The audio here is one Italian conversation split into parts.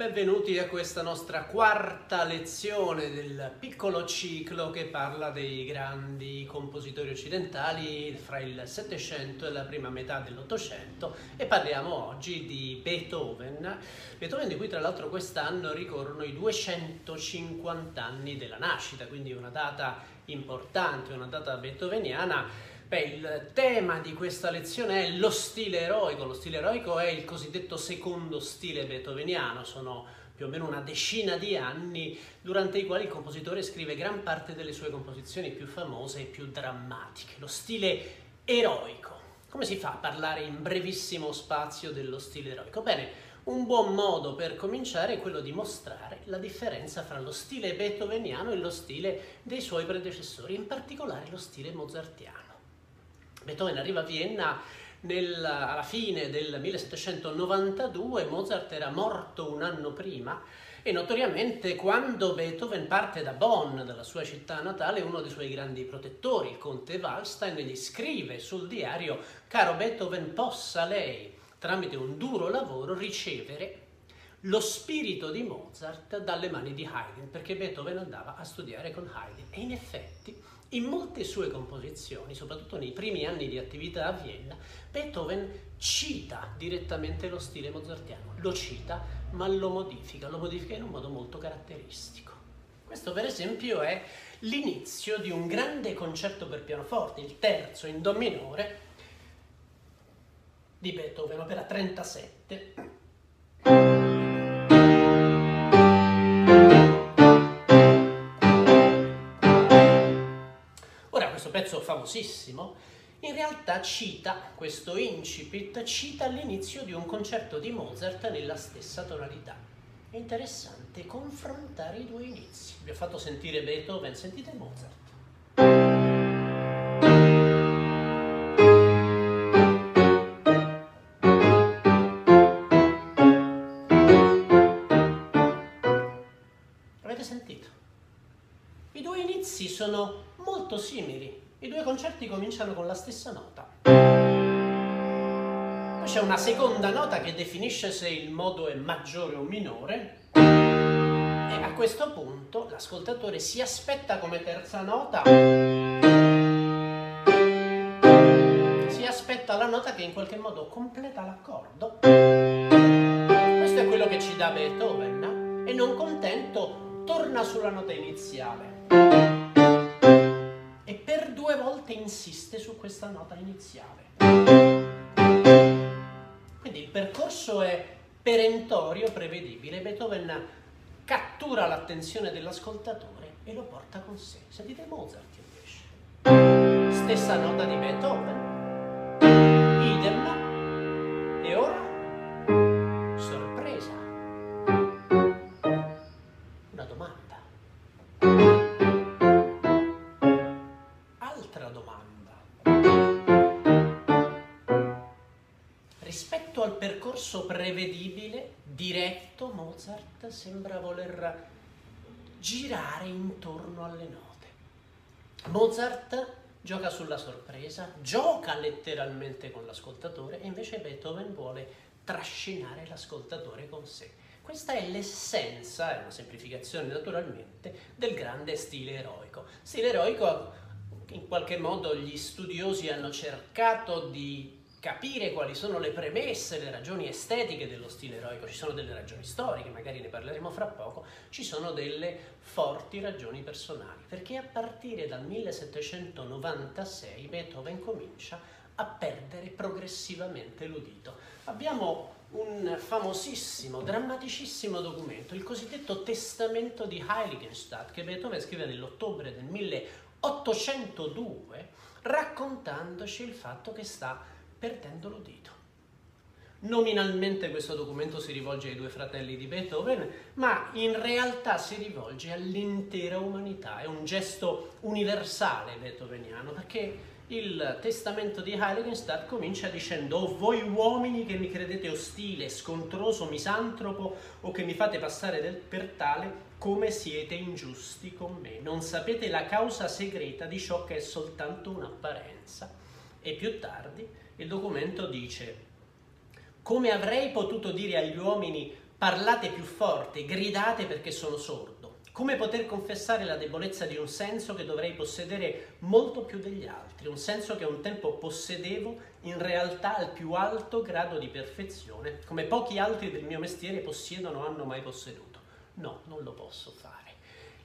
Benvenuti a questa nostra quarta lezione del piccolo ciclo che parla dei grandi compositori occidentali fra il Settecento e la prima metà dell'Ottocento e parliamo oggi di Beethoven, Beethoven di cui tra l'altro quest'anno ricorrono i 250 anni della nascita, quindi una data importante, una data beethoveniana Beh, il tema di questa lezione è lo stile eroico. Lo stile eroico è il cosiddetto secondo stile beethoveniano, sono più o meno una decina di anni durante i quali il compositore scrive gran parte delle sue composizioni più famose e più drammatiche. Lo stile eroico. Come si fa a parlare in brevissimo spazio dello stile eroico? Bene, un buon modo per cominciare è quello di mostrare la differenza fra lo stile beethoveniano e lo stile dei suoi predecessori, in particolare lo stile mozartiano. Beethoven arriva a Vienna nel, alla fine del 1792, Mozart era morto un anno prima e notoriamente quando Beethoven parte da Bonn, dalla sua città natale, uno dei suoi grandi protettori, il conte Wallstein, gli scrive sul diario «Caro Beethoven, possa lei, tramite un duro lavoro, ricevere lo spirito di Mozart dalle mani di Haydn, perché Beethoven andava a studiare con Haydn. E in effetti in molte sue composizioni, soprattutto nei primi anni di attività a Vienna, Beethoven cita direttamente lo stile mozartiano, lo cita ma lo modifica, lo modifica in un modo molto caratteristico. Questo per esempio è l'inizio di un grande concerto per pianoforte, il terzo in Do minore di Beethoven, opera 37 pezzo famosissimo, in realtà cita, questo incipit, cita l'inizio di un concerto di Mozart nella stessa tonalità. È interessante confrontare i due inizi. Vi ho fatto sentire Beethoven, sentite Mozart. Avete sentito? I due inizi sono molto simili, i due concerti cominciano con la stessa nota. Poi c'è una seconda nota che definisce se il modo è maggiore o minore. E a questo punto l'ascoltatore si aspetta come terza nota. Si aspetta la nota che in qualche modo completa l'accordo. Questo è quello che ci dà Beethoven. E non contento, torna sulla nota iniziale volte insiste su questa nota iniziale. Quindi il percorso è perentorio, prevedibile. Beethoven cattura l'attenzione dell'ascoltatore e lo porta con sé. Sentite Mozart invece. Stessa nota di Beethoven. Percorso prevedibile, diretto, Mozart sembra voler girare intorno alle note. Mozart gioca sulla sorpresa, gioca letteralmente con l'ascoltatore e invece Beethoven vuole trascinare l'ascoltatore con sé. Questa è l'essenza, è una semplificazione naturalmente, del grande stile eroico. Stile eroico in qualche modo gli studiosi hanno cercato di capire quali sono le premesse, le ragioni estetiche dello stile eroico, ci sono delle ragioni storiche, magari ne parleremo fra poco, ci sono delle forti ragioni personali, perché a partire dal 1796 Beethoven comincia a perdere progressivamente l'udito. Abbiamo un famosissimo, drammaticissimo documento, il cosiddetto Testamento di Heiligenstadt, che Beethoven scrive nell'ottobre del 1802, raccontandoci il fatto che sta perdendo l'udito. Nominalmente questo documento si rivolge ai due fratelli di Beethoven, ma in realtà si rivolge all'intera umanità, è un gesto universale beethoveniano, perché il testamento di Heiligenstadt comincia dicendo «O voi uomini che mi credete ostile, scontroso, misantropo o che mi fate passare del, per tale, come siete ingiusti con me, non sapete la causa segreta di ciò che è soltanto un'apparenza». E più tardi il documento dice come avrei potuto dire agli uomini Parlate più forte, gridate perché sono sordo. Come poter confessare la debolezza di un senso che dovrei possedere molto più degli altri, un senso che un tempo possedevo in realtà al più alto grado di perfezione, come pochi altri del mio mestiere possiedono o hanno mai posseduto. No, non lo posso fare.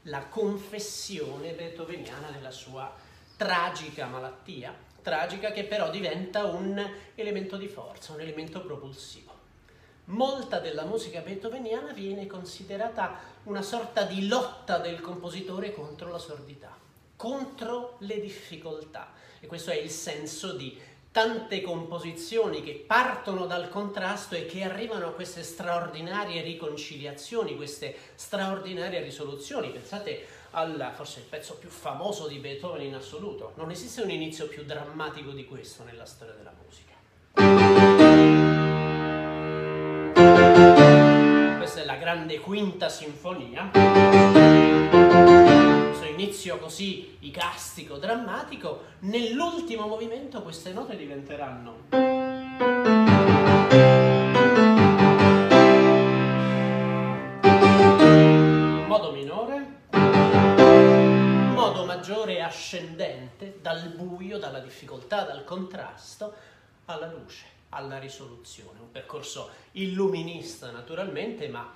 La confessione beethoveniana della sua tragica malattia, tragica che però diventa un elemento di forza, un elemento propulsivo molta della musica beethoveniana viene considerata una sorta di lotta del compositore contro la sordità, contro le difficoltà. E questo è il senso di tante composizioni che partono dal contrasto e che arrivano a queste straordinarie riconciliazioni, queste straordinarie risoluzioni. Pensate al forse il pezzo più famoso di Beethoven in assoluto. Non esiste un inizio più drammatico di questo nella storia della musica. la grande quinta sinfonia, inizio così icastico, drammatico, nell'ultimo movimento queste note diventeranno. Modo minore, modo maggiore ascendente, dal buio, dalla difficoltà, dal contrasto, alla luce alla risoluzione, un percorso illuminista naturalmente, ma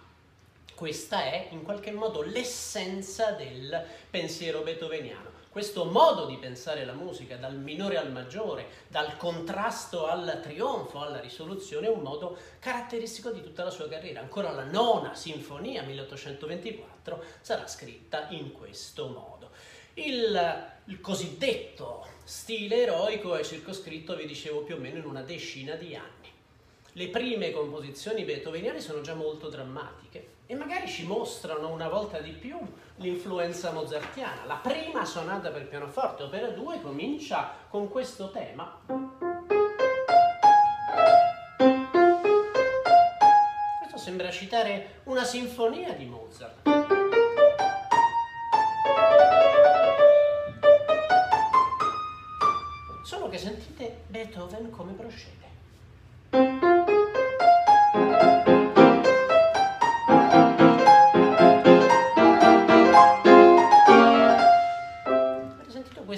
questa è in qualche modo l'essenza del pensiero beethoveniano. Questo modo di pensare la musica dal minore al maggiore, dal contrasto al trionfo, alla risoluzione, è un modo caratteristico di tutta la sua carriera. Ancora la nona sinfonia, 1824, sarà scritta in questo modo. Il, il cosiddetto stile eroico è circoscritto, vi dicevo, più o meno in una decina di anni. Le prime composizioni beethoveniane sono già molto drammatiche e magari ci mostrano una volta di più l'influenza mozartiana. La prima sonata per pianoforte, opera 2, comincia con questo tema. Questo sembra citare una sinfonia di Mozart. che sentite Beethoven come procede.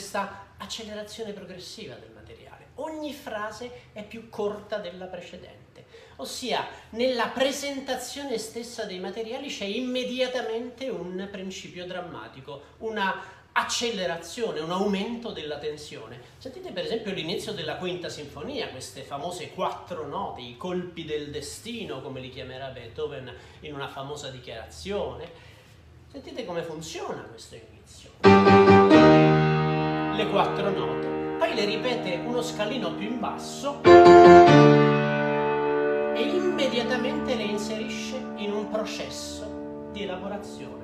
Questa accelerazione progressiva del materiale? Ogni frase è più corta della precedente, ossia nella presentazione stessa dei materiali c'è immediatamente un principio drammatico, una accelerazione, un aumento della tensione. Sentite per esempio l'inizio della quinta sinfonia, queste famose quattro note, i colpi del destino, come li chiamerà Beethoven in una famosa dichiarazione. Sentite come funziona questo inizio. Le quattro note. Poi le ripete uno scalino più in basso e immediatamente le inserisce in un processo di elaborazione.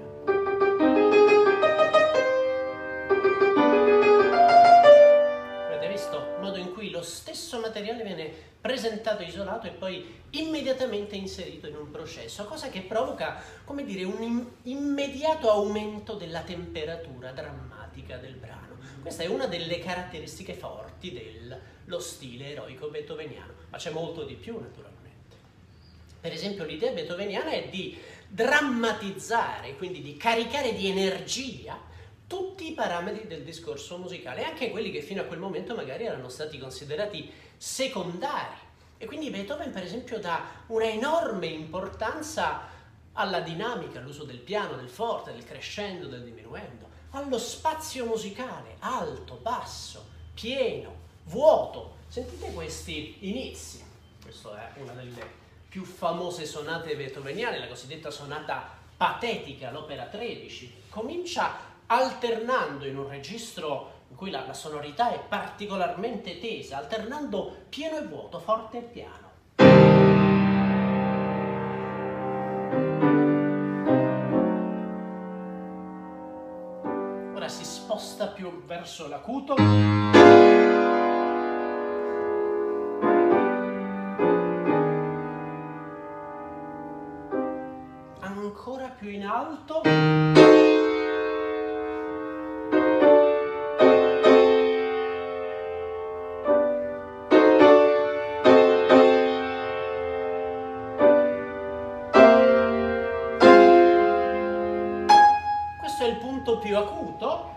lo stesso materiale viene presentato isolato e poi immediatamente inserito in un processo, cosa che provoca, come dire, un immediato aumento della temperatura drammatica del brano. Questa è una delle caratteristiche forti dello stile eroico beethoveniano, ma c'è molto di più naturalmente. Per esempio l'idea beethoveniana è di drammatizzare, quindi di caricare di energia tutti i parametri del discorso musicale, anche quelli che fino a quel momento magari erano stati considerati secondari. E quindi Beethoven, per esempio, dà una enorme importanza alla dinamica, all'uso del piano, del forte, del crescendo, del diminuendo, allo spazio musicale, alto, basso, pieno, vuoto. Sentite questi inizi. Questa è una delle più famose sonate beethoveniane, la cosiddetta sonata patetica, l'opera 13. Comincia alternando in un registro in cui la, la sonorità è particolarmente tesa, alternando pieno e vuoto, forte e piano. sposta più verso l'acuto. Ancora più in alto. Questo è il punto più acuto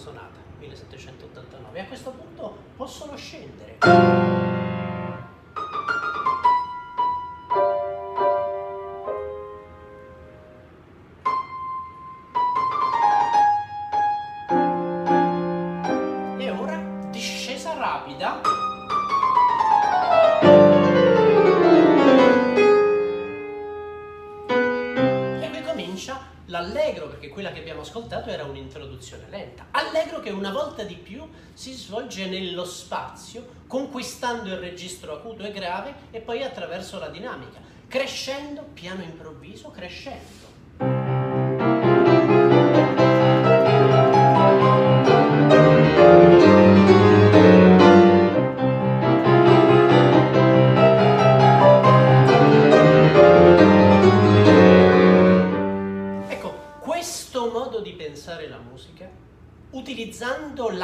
sonata, 1789. E a questo punto possono scendere. Un'introduzione lenta. Allegro che una volta di più si svolge nello spazio, conquistando il registro acuto e grave e poi attraverso la dinamica, crescendo piano improvviso, crescendo.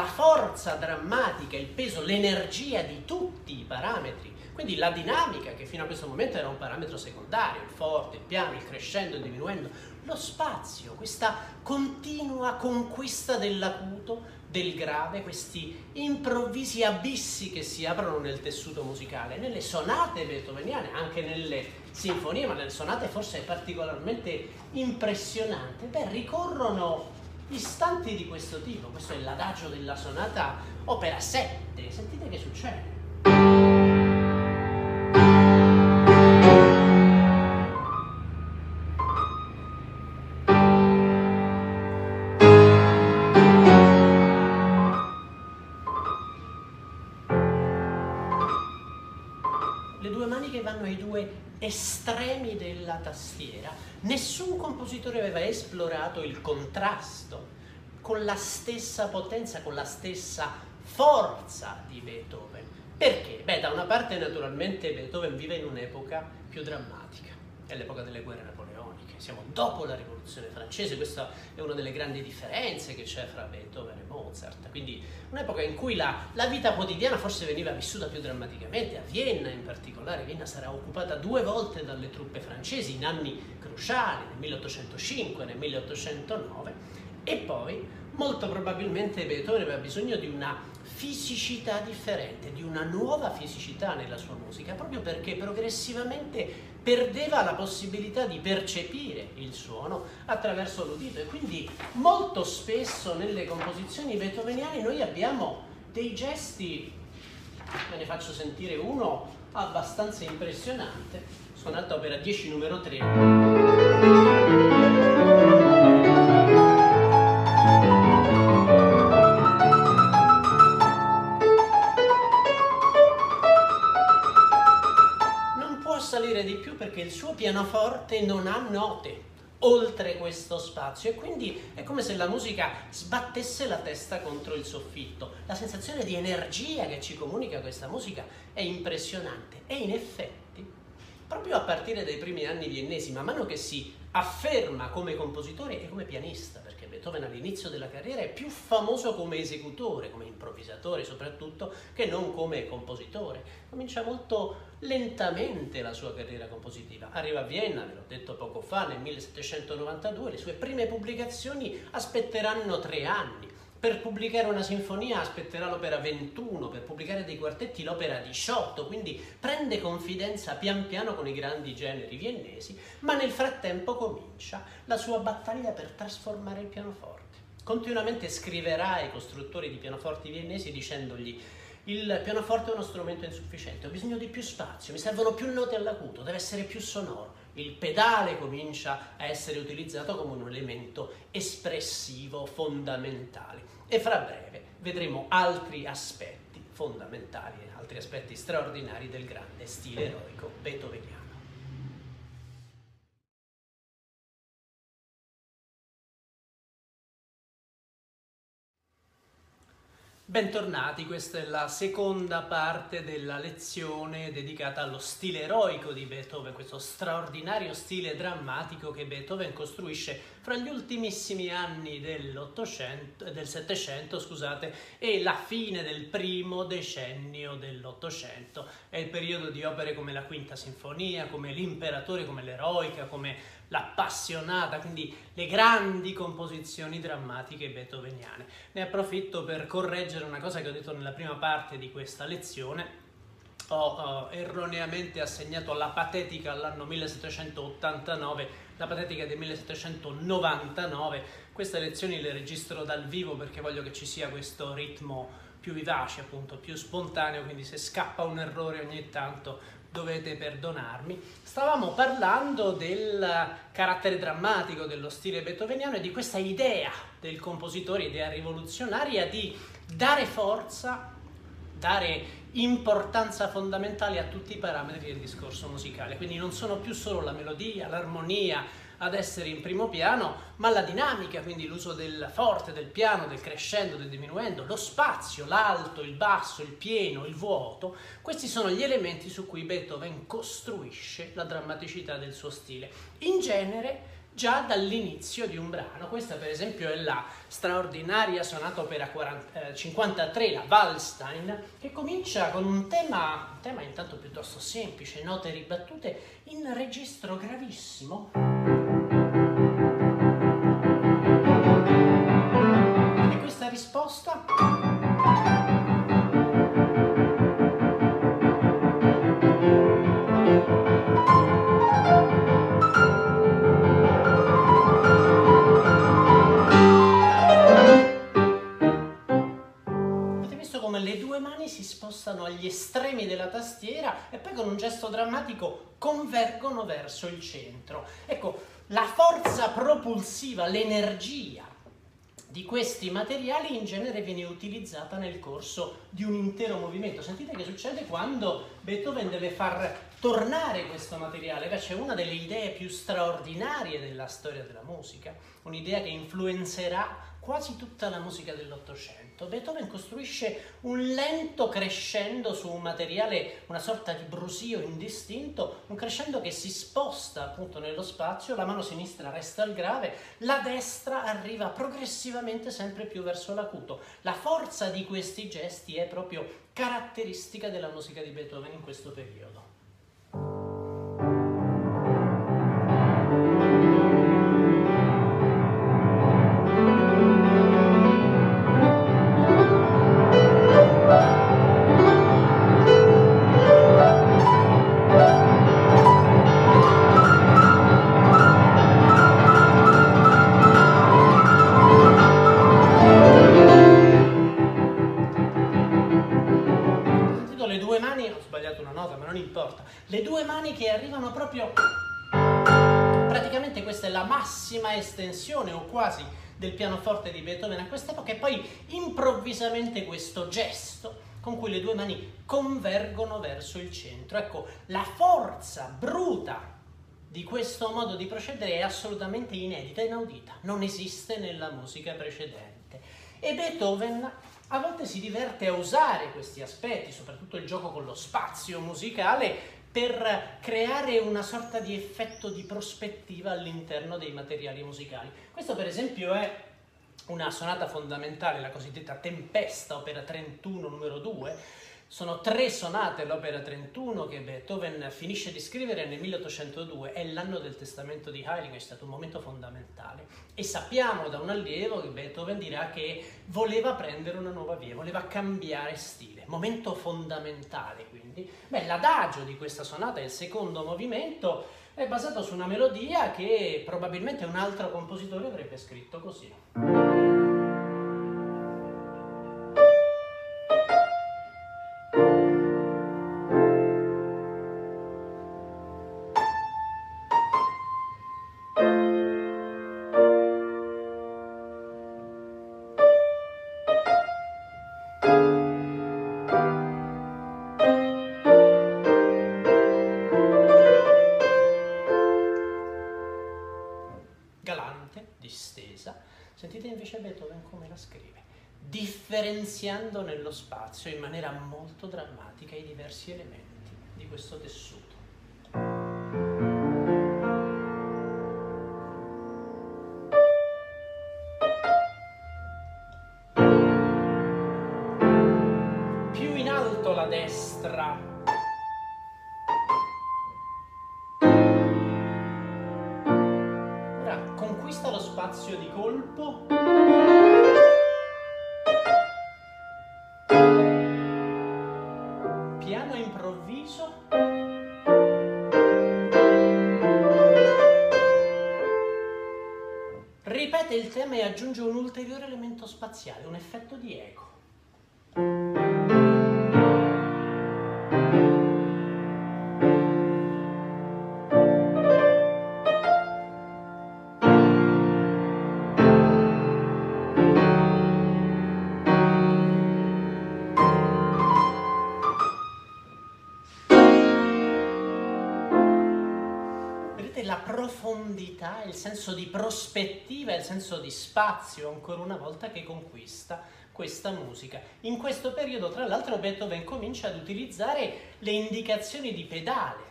Forza drammatica, il peso, l'energia di tutti i parametri, quindi la dinamica che fino a questo momento era un parametro secondario, il forte, il piano, il crescendo, il diminuendo, lo spazio, questa continua conquista dell'acuto, del grave, questi improvvisi abissi che si aprono nel tessuto musicale, nelle sonate beethoveniane, anche nelle sinfonie, ma nelle sonate forse è particolarmente impressionante, beh, ricorrono istanti di questo tipo. Questo è l'adagio della sonata opera 7. Sentite che succede. le due mani che vanno ai due estremi della tastiera. Nessun compositore aveva esplorato il contrasto con la stessa potenza, con la stessa forza di Beethoven. Perché? Beh, da una parte naturalmente Beethoven vive in un'epoca più drammatica, è l'epoca delle guerre napoleoniche, siamo dopo la rivoluzione francese, questa è una delle grandi differenze che c'è fra Beethoven e Mozart, quindi un'epoca in cui la, la vita quotidiana forse veniva vissuta più drammaticamente, a Vienna in particolare, Vienna sarà occupata due volte dalle truppe francesi in anni cruciali, nel 1805 e nel 1809, e poi molto probabilmente Beethoven aveva bisogno di una fisicità differente, di una nuova fisicità nella sua musica, proprio perché progressivamente perdeva la possibilità di percepire il suono attraverso l'udito e quindi molto spesso nelle composizioni beethoveniane noi abbiamo dei gesti, ve ne faccio sentire uno abbastanza impressionante, suonata opera 10 numero 3. Pianoforte non ha note oltre questo spazio e quindi è come se la musica sbattesse la testa contro il soffitto. La sensazione di energia che ci comunica questa musica è impressionante e in effetti, proprio a partire dai primi anni viennesi, man mano che si afferma come compositore e come pianista, Beethoven all'inizio della carriera è più famoso come esecutore, come improvvisatore soprattutto, che non come compositore. Comincia molto lentamente la sua carriera compositiva. Arriva a Vienna, ve l'ho detto poco fa, nel 1792, le sue prime pubblicazioni aspetteranno tre anni. Per pubblicare una sinfonia aspetterà l'opera 21, per pubblicare dei quartetti l'opera 18, quindi prende confidenza pian piano con i grandi generi viennesi, ma nel frattempo comincia la sua battaglia per trasformare il pianoforte. Continuamente scriverà ai costruttori di pianoforti viennesi dicendogli il pianoforte è uno strumento insufficiente, ho bisogno di più spazio, mi servono più note all'acuto, deve essere più sonoro. Il pedale comincia a essere utilizzato come un elemento espressivo fondamentale e fra breve vedremo altri aspetti fondamentali, altri aspetti straordinari del grande stile eroico beethoveniano. Bentornati, questa è la seconda parte della lezione dedicata allo stile eroico di Beethoven, questo straordinario stile drammatico che Beethoven costruisce fra gli ultimissimi anni del Settecento e la fine del primo decennio dell'Ottocento. È il periodo di opere come la Quinta Sinfonia, come l'Imperatore, come l'Eroica, come l'appassionata, quindi le grandi composizioni drammatiche beethoveniane. Ne approfitto per correggere una cosa che ho detto nella prima parte di questa lezione. Ho uh, erroneamente assegnato la patetica all'anno 1789, la patetica del 1799. Queste lezioni le registro dal vivo perché voglio che ci sia questo ritmo più vivace, appunto, più spontaneo, quindi se scappa un errore ogni tanto dovete perdonarmi. Stavamo parlando del carattere drammatico dello stile beethoveniano e di questa idea del compositore, idea rivoluzionaria di dare forza, dare importanza fondamentale a tutti i parametri del discorso musicale. Quindi non sono più solo la melodia, l'armonia, ad essere in primo piano, ma la dinamica, quindi l'uso del forte, del piano, del crescendo, del diminuendo, lo spazio, l'alto, il basso, il pieno, il vuoto, questi sono gli elementi su cui Beethoven costruisce la drammaticità del suo stile. In genere già dall'inizio di un brano. Questa per esempio è la straordinaria sonata opera 40, eh, 53, la Wallstein, che comincia con un tema, un tema intanto piuttosto semplice, note ribattute in registro gravissimo. Spostano agli estremi della tastiera e poi con un gesto drammatico convergono verso il centro. Ecco, la forza propulsiva, l'energia di questi materiali in genere viene utilizzata nel corso di un intero movimento. Sentite che succede quando Beethoven deve far tornare questo materiale. Beh, c'è una delle idee più straordinarie della storia della musica, un'idea che influenzerà quasi tutta la musica dell'Ottocento. Beethoven costruisce un lento crescendo su un materiale, una sorta di brusio indistinto, un crescendo che si sposta appunto nello spazio, la mano sinistra resta al grave, la destra arriva progressivamente sempre più verso l'acuto. La forza di questi gesti è proprio caratteristica della musica di Beethoven in questo periodo. Del pianoforte di Beethoven a quest'epoca e poi improvvisamente questo gesto con cui le due mani convergono verso il centro. Ecco, la forza bruta di questo modo di procedere è assolutamente inedita, inaudita, non esiste nella musica precedente. E Beethoven a volte si diverte a usare questi aspetti, soprattutto il gioco con lo spazio musicale, per creare una sorta di effetto di prospettiva all'interno dei materiali musicali. Questo per esempio è una sonata fondamentale, la cosiddetta Tempesta, opera 31 numero 2, sono tre sonate l'opera 31 che Beethoven finisce di scrivere nel 1802, è l'anno del testamento di Heiligen, è stato un momento fondamentale. E sappiamo da un allievo che Beethoven dirà che voleva prendere una nuova via, voleva cambiare stile, momento fondamentale quindi. Beh, l'adagio di questa sonata, il secondo movimento, è basato su una melodia che probabilmente un altro compositore avrebbe scritto così. Sentite invece Beethoven come la scrive, differenziando nello spazio in maniera molto drammatica i diversi elementi di questo tessuto. Colpo. Piano improvviso. Ripete il tema e aggiunge un ulteriore elemento spaziale, un effetto di eco. Profondità, il senso di prospettiva, il senso di spazio, ancora una volta, che conquista questa musica. In questo periodo, tra l'altro, Beethoven comincia ad utilizzare le indicazioni di pedale.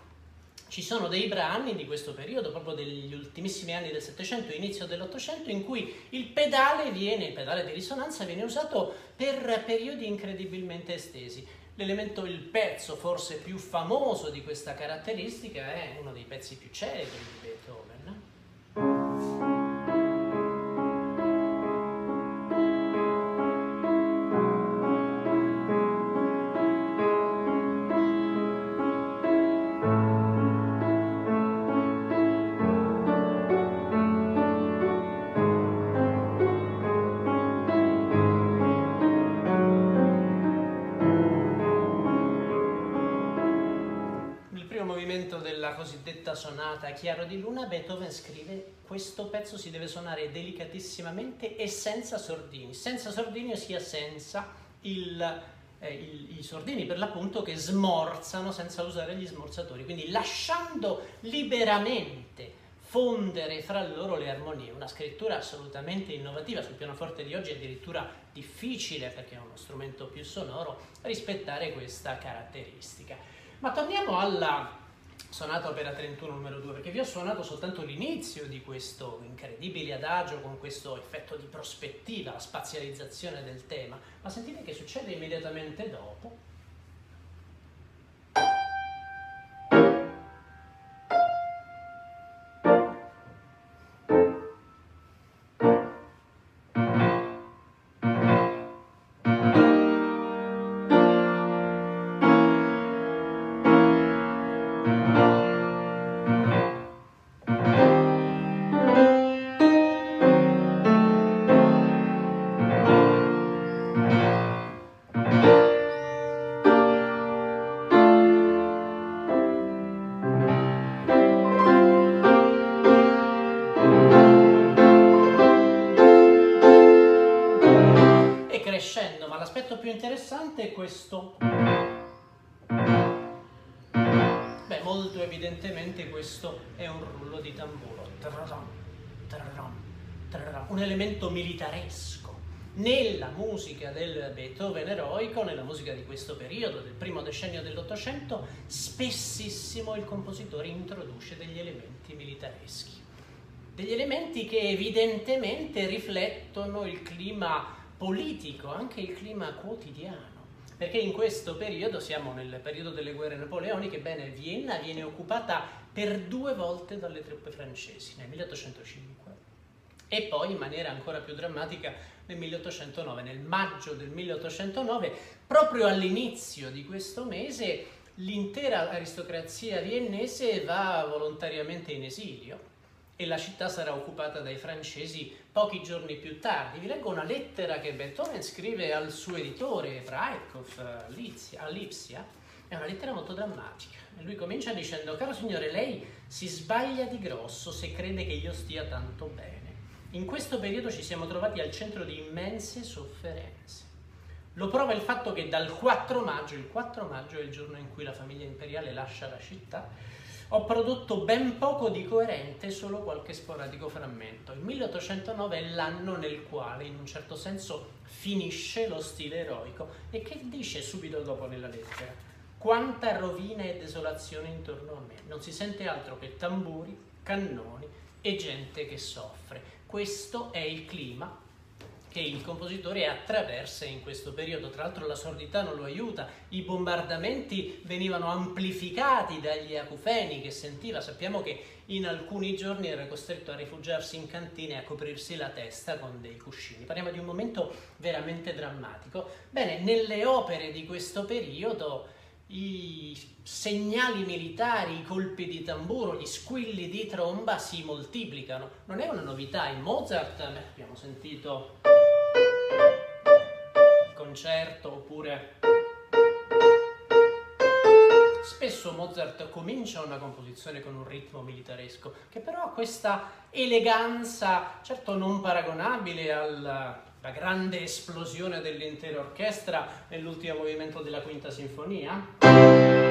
Ci sono dei brani di questo periodo, proprio degli ultimissimi anni del Settecento inizio dell'Ottocento, in cui il pedale viene, il pedale di risonanza viene usato per periodi incredibilmente estesi. L'elemento, il pezzo forse più famoso di questa caratteristica è uno dei pezzi più celebri di Beethoven. Cosiddetta sonata Chiaro di Luna, Beethoven scrive questo pezzo si deve suonare delicatissimamente e senza sordini, senza sordini ossia senza il, eh, il, i sordini per l'appunto che smorzano senza usare gli smorzatori, quindi lasciando liberamente fondere fra loro le armonie, una scrittura assolutamente innovativa. Sul pianoforte di oggi è addirittura difficile perché è uno strumento più sonoro rispettare questa caratteristica. Ma torniamo alla sonata opera 31 numero 2 perché vi ho suonato soltanto l'inizio di questo incredibile adagio con questo effetto di prospettiva, la spazializzazione del tema, ma sentite che succede immediatamente dopo questo. Beh, molto evidentemente questo è un rullo di tamburo. Un elemento militaresco. Nella musica del Beethoven eroico, nella musica di questo periodo, del primo decennio dell'Ottocento, spessissimo il compositore introduce degli elementi militareschi. Degli elementi che evidentemente riflettono il clima politico, anche il clima quotidiano. Perché in questo periodo, siamo nel periodo delle guerre napoleoniche, bene, Vienna viene occupata per due volte dalle truppe francesi, nel 1805 e poi in maniera ancora più drammatica nel 1809. Nel maggio del 1809, proprio all'inizio di questo mese, l'intera aristocrazia viennese va volontariamente in esilio e la città sarà occupata dai francesi pochi giorni più tardi. Vi leggo una lettera che Beethoven scrive al suo editore Breitkopf a Lipsia, è una lettera molto drammatica. Lui comincia dicendo, caro signore, lei si sbaglia di grosso se crede che io stia tanto bene. In questo periodo ci siamo trovati al centro di immense sofferenze. Lo prova il fatto che dal 4 maggio, il 4 maggio è il giorno in cui la famiglia imperiale lascia la città, ho prodotto ben poco di coerente, solo qualche sporadico frammento. Il 1809 è l'anno nel quale, in un certo senso, finisce lo stile eroico. E che dice subito dopo nella lettera? Quanta rovina e desolazione intorno a me. Non si sente altro che tamburi, cannoni e gente che soffre. Questo è il clima che il compositore attraversa in questo periodo. Tra l'altro la sordità non lo aiuta, i bombardamenti venivano amplificati dagli acufeni che sentiva. Sappiamo che in alcuni giorni era costretto a rifugiarsi in cantina e a coprirsi la testa con dei cuscini. Parliamo di un momento veramente drammatico. Bene, nelle opere di questo periodo i segnali militari, i colpi di tamburo, gli squilli di tromba si moltiplicano. Non è una novità, in Mozart abbiamo sentito concerto oppure? Spesso Mozart comincia una composizione con un ritmo militaresco che però ha questa eleganza certo non paragonabile alla grande esplosione dell'intera orchestra nell'ultimo movimento della quinta sinfonia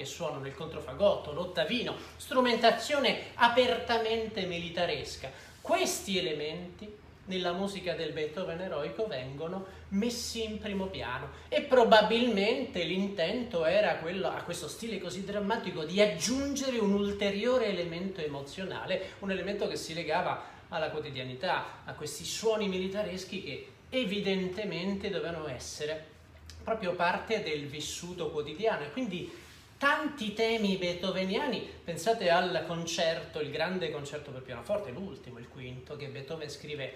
che suonano il controfagotto, l'ottavino, strumentazione apertamente militaresca. Questi elementi nella musica del Beethoven eroico vengono messi in primo piano e probabilmente l'intento era quello, a questo stile così drammatico di aggiungere un ulteriore elemento emozionale, un elemento che si legava alla quotidianità, a questi suoni militareschi che evidentemente dovevano essere proprio parte del vissuto quotidiano e quindi tanti temi beethoveniani, pensate al concerto, il grande concerto per pianoforte, l'ultimo, il quinto, che Beethoven scrive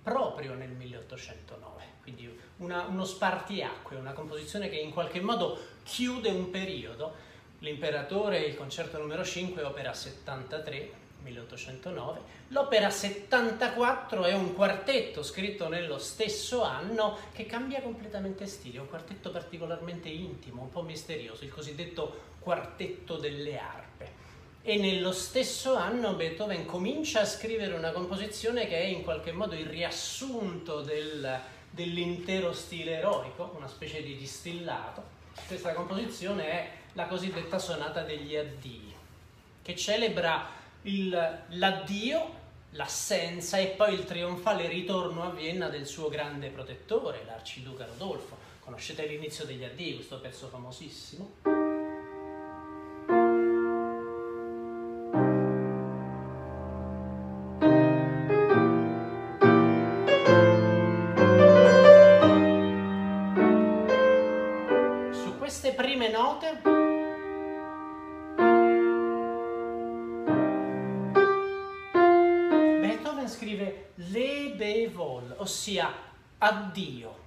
proprio nel 1809, quindi una, uno spartiacque, una composizione che in qualche modo chiude un periodo. L'imperatore, il concerto numero 5, opera 73, 1809. L'opera 74 è un quartetto scritto nello stesso anno che cambia completamente stile, un quartetto particolarmente intimo, un po' misterioso, il cosiddetto quartetto delle arpe. E nello stesso anno Beethoven comincia a scrivere una composizione che è in qualche modo il riassunto del, dell'intero stile eroico, una specie di distillato. Questa composizione è la cosiddetta sonata degli addii, che celebra l'addio, l'assenza e poi il trionfale ritorno a Vienna del suo grande protettore, l'arciduca Rodolfo. Conoscete l'inizio degli addii, questo pezzo famosissimo? Ossia addio.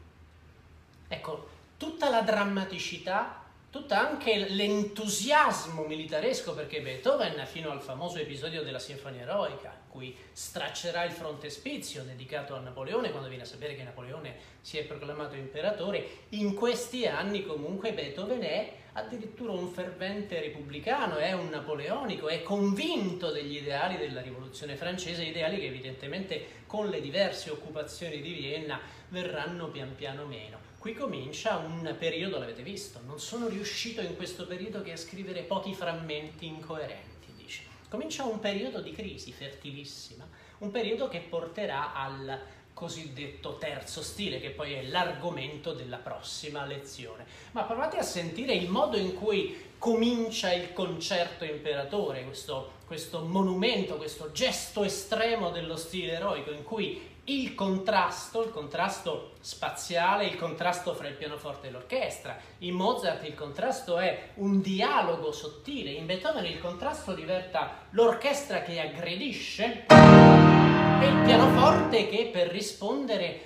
Ecco, tutta la drammaticità, tutto anche l'entusiasmo militaresco, perché Beethoven, fino al famoso episodio della Sinfonia Eroica, cui straccerà il frontespizio dedicato a Napoleone, quando viene a sapere che Napoleone si è proclamato imperatore, in questi anni comunque Beethoven è addirittura un fervente repubblicano, è un napoleonico, è convinto degli ideali della rivoluzione francese, ideali che evidentemente con le diverse occupazioni di Vienna verranno pian piano meno. Qui comincia un periodo, l'avete visto, non sono riuscito in questo periodo che a scrivere pochi frammenti incoerenti, dice. Comincia un periodo di crisi fertilissima, un periodo che porterà al cosiddetto terzo stile, che poi è l'argomento della prossima lezione. Ma provate a sentire il modo in cui comincia il concerto imperatore, questo, questo monumento, questo gesto estremo dello stile eroico, in cui il contrasto, il contrasto spaziale, il contrasto fra il pianoforte e l'orchestra. In Mozart il contrasto è un dialogo sottile, in Beethoven il contrasto diventa l'orchestra che aggredisce e il pianoforte che per rispondere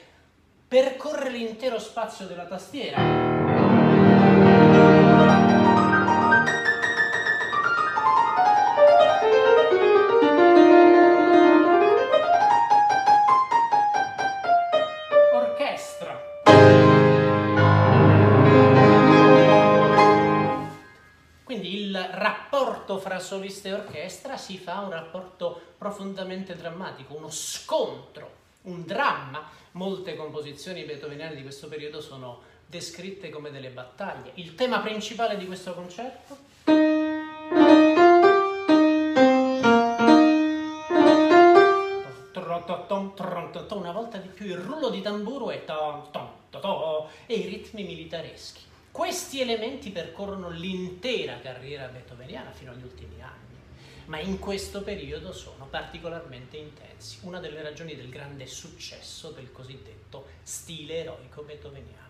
percorre l'intero spazio della tastiera. Solista e orchestra si fa un rapporto profondamente drammatico, uno scontro, un dramma. Molte composizioni beethoveniane di questo periodo sono descritte come delle battaglie. Il tema principale di questo concerto? Una volta di più il rullo di tamburo e, e i ritmi militareschi. Questi elementi percorrono l'intera carriera beethoveniana fino agli ultimi anni, ma in questo periodo sono particolarmente intensi, una delle ragioni del grande successo del cosiddetto stile eroico beethoveniano.